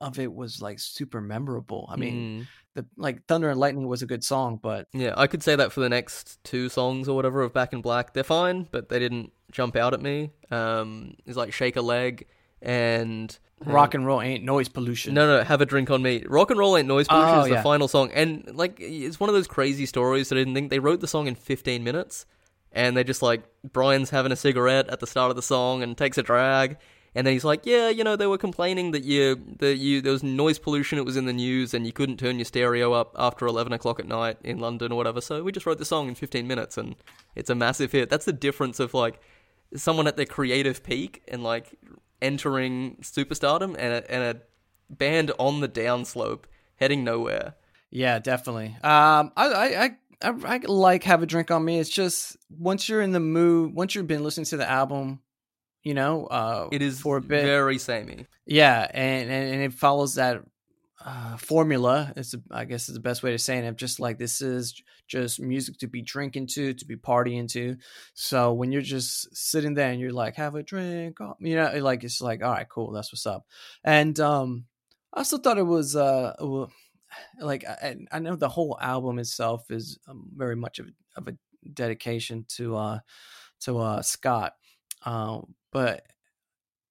of it was like super memorable. I mean Mm. The like thunder and lightning was a good song but yeah, I could say that for the next two songs or whatever of Back in Black. They're fine, but they didn't jump out at me. Um, it's like Shake a Leg and rock and roll ain't noise pollution No, no, have a drink on me. Rock and roll ain't noise pollution Oh, is the yeah. final song, and like it's one of those crazy stories that I didn't think they wrote the song in 15 minutes, and they just like Brian's having a cigarette at the start of the song and takes a drag, and then he's like, yeah, you know, they were complaining that you that you there was noise pollution, it was in the news, and you couldn't turn your stereo up after 11 o'clock at night in London or whatever, so we just wrote the song in 15 minutes, and it's a massive hit. That's the difference of like someone at their creative peak and like entering superstardom and a, and a band on the downslope heading nowhere. Yeah, definitely. Um, I, I, I, I, I like have a drink on me. It's just once you're in the mood, once you've been listening to the album, you know, uh, It is for a bit. very samey. yeah, and, and and it follows that uh, formula. It's i guess is the best way to say it. Just like this is just music to be drinking to, to be partying to. So when you're just sitting there and you're like, have a drink, oh," you know, like it's like, all right, cool, that's what's up. And um, I also thought it was uh, like I, I know the whole album itself is um, very much of, of a dedication to uh to uh Scott, um, but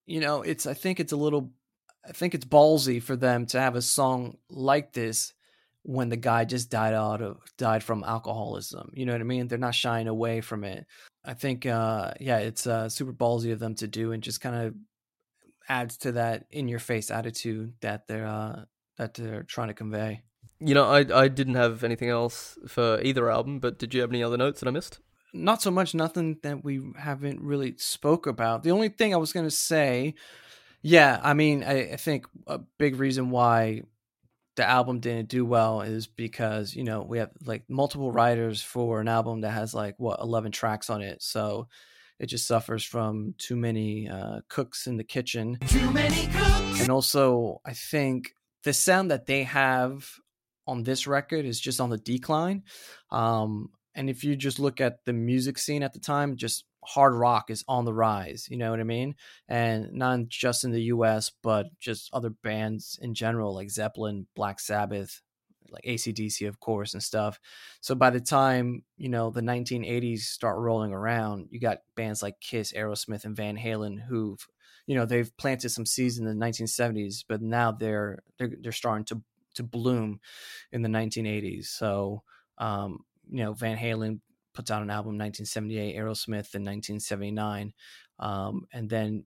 you know, it's I think it's a little I think it's ballsy for them to have a song like this when the guy just died out of died from alcoholism. You know what I mean? They're not shying away from it. I think uh yeah, it's uh super ballsy of them to do and just kind of adds to that in your face attitude that they're uh that they're trying to convey. You know, I I didn't have anything else for either album, but did you have any other notes that I missed? Not so much nothing that we haven't really spoke about. The only thing I was going to say, yeah, I mean, I, I think a big reason why the album didn't do well is because you know we have like multiple writers for an album that has like what 11 tracks on it so it just suffers from too many uh, cooks in the kitchen Too many cooks. and also i think the sound that they have on this record is just on the decline um and if you just look at the music scene at the time just hard rock is on the rise. You know what I mean? And not just in the U.S., but just other bands in general, like Zeppelin, Black Sabbath, like ACDC, of course, and stuff. So by the time you know the 1980s start rolling around, you got bands like Kiss, Aerosmith, and Van Halen who've you know they've planted some seeds in the 1970s, but now they're they're, they're starting to to bloom in the 1980s. So um, you know Van Halen puts out an album in 1978, Aerosmith in 1979, um, and then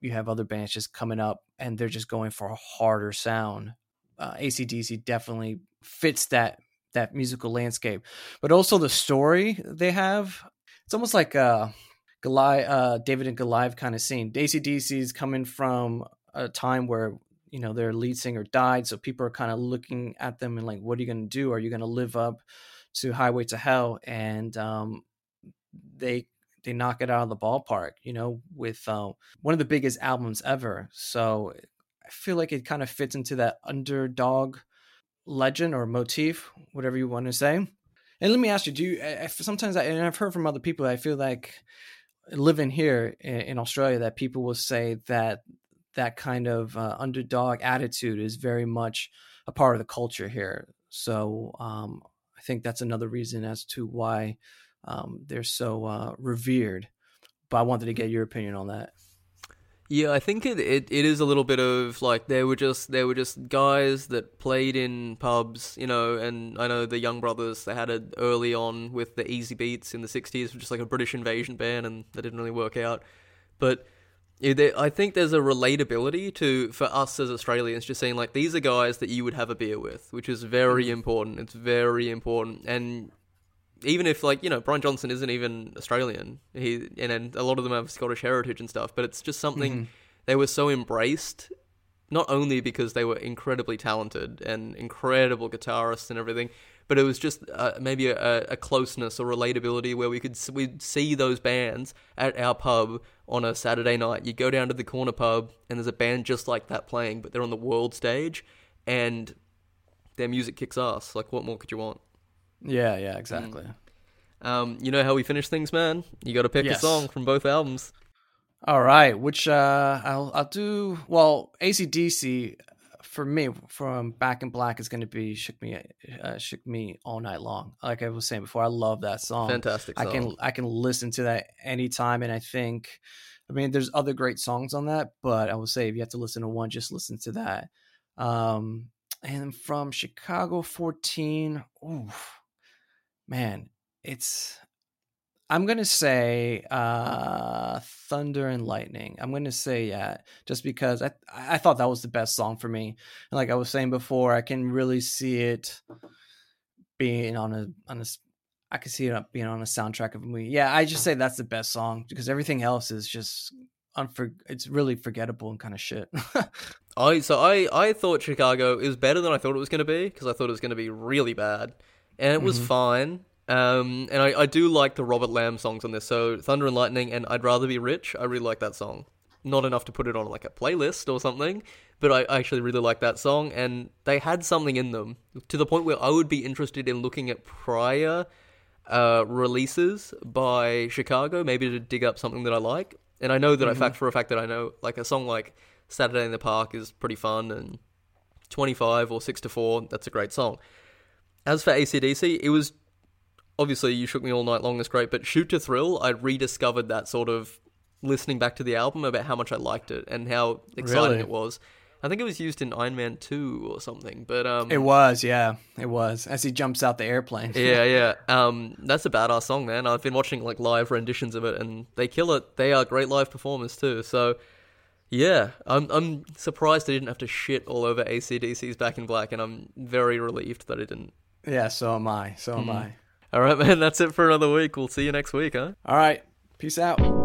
you have other bands just coming up and they're just going for a harder sound. Uh, ACDC definitely fits that that musical landscape, but also the story they have. It's almost like a Goliath, uh, David and Goliath kind of scene. ACDC is coming from a time where you know their lead singer died, so people are kind of looking at them and like, what are you going to do? Are you going to live up to Highway to Hell? And um, they they knock it out of the ballpark, you know, with uh, one of the biggest albums ever. So I feel like it kind of fits into that underdog legend or motif, whatever you want to say. And let me ask you: Do you I, sometimes? I, and I've heard from other people. I feel like living here in, in Australia, that people will say that that kind of uh, underdog attitude is very much a part of the culture here. So um, I think that's another reason as to why um, they're so uh, revered. But I wanted to get your opinion on that. Yeah, I think it, it, it is a little bit of like they were just they were just guys that played in pubs, you know, and I know the Young Brothers they had it early on with the Easybeats in the '60s, which just like a British invasion band, and that didn't really work out. But I think there's a relatability to for us as Australians, just saying like these are guys that you would have a beer with, which is very mm-hmm. important. It's very important, and even if like you know Brian Johnson isn't even Australian, he and, and a lot of them have Scottish heritage and stuff, but it's just something mm-hmm. they were so embraced, not only because they were incredibly talented and incredible guitarists and everything, but it was just uh, maybe a, a closeness or relatability where we could we'd see those bands at our pub on a Saturday night. You go down to the corner pub and there's a band just like that playing, but they're on the world stage, and their music kicks ass. Like, what more could you want? Yeah, yeah, exactly. Um, you know how we finish things, man. You got to pick Yes. a song from both albums. All right, which uh, I'll I'll do. Well, ACDC for me from Back in Black is going to be "Shook Me, uh, Shook Me All Night Long." Like I was saying before, I love that song. Fantastic I can. I can listen to that anytime, and I think, I mean, there's other great songs on that, but I would say if you have to listen to one, just listen to that. Um, and from Chicago 14, oof, man, it's I'm gonna say uh, "Thunder and Lightning." I'm gonna say yeah, just because I I thought that was the best song for me, and like I was saying before, I can really see it being on a on a I can see it being on a soundtrack of a movie. Yeah, I just say that's the best song because everything else is just unfor. It's really forgettable and kind of shit. (laughs) I so I I thought Chicago is better than I thought it was going to be because I thought it was going to be really bad, and it was fine. Um, and I, I do like the Robert Lamm songs on this. So Thunder and Lightning and I'd Rather Be Rich. I really like that song. Not enough to put it on like a playlist or something, but I I actually really like that song. And they had something in them to the point where I would be interested in looking at prior uh, releases by Chicago, maybe to dig up something that I like. And I know that I fact for a fact that I know like a song like Saturday in the Park is pretty fun, and 25 or 6 to 4, that's a great song. As for ACDC, it was obviously You Shook Me All Night Long is great, but Shoot to Thrill, I rediscovered that sort of listening back to the album about how much I liked it and how exciting Really? it was. I think it was used in Iron Man 2 or something, but um it was, yeah, it was. As he jumps out the airplane. yeah, (laughs) yeah. Um, that's a badass song, man. I've been watching like live renditions of it, and they kill it. They are great live performers too. So, yeah, I'm I'm surprised I didn't have to shit all over ACDC's Back in Black, and I'm very relieved that I didn't. yeah, so am I. So am I. All right, man. That's it for another week. We'll see you next week, huh? All right, peace out.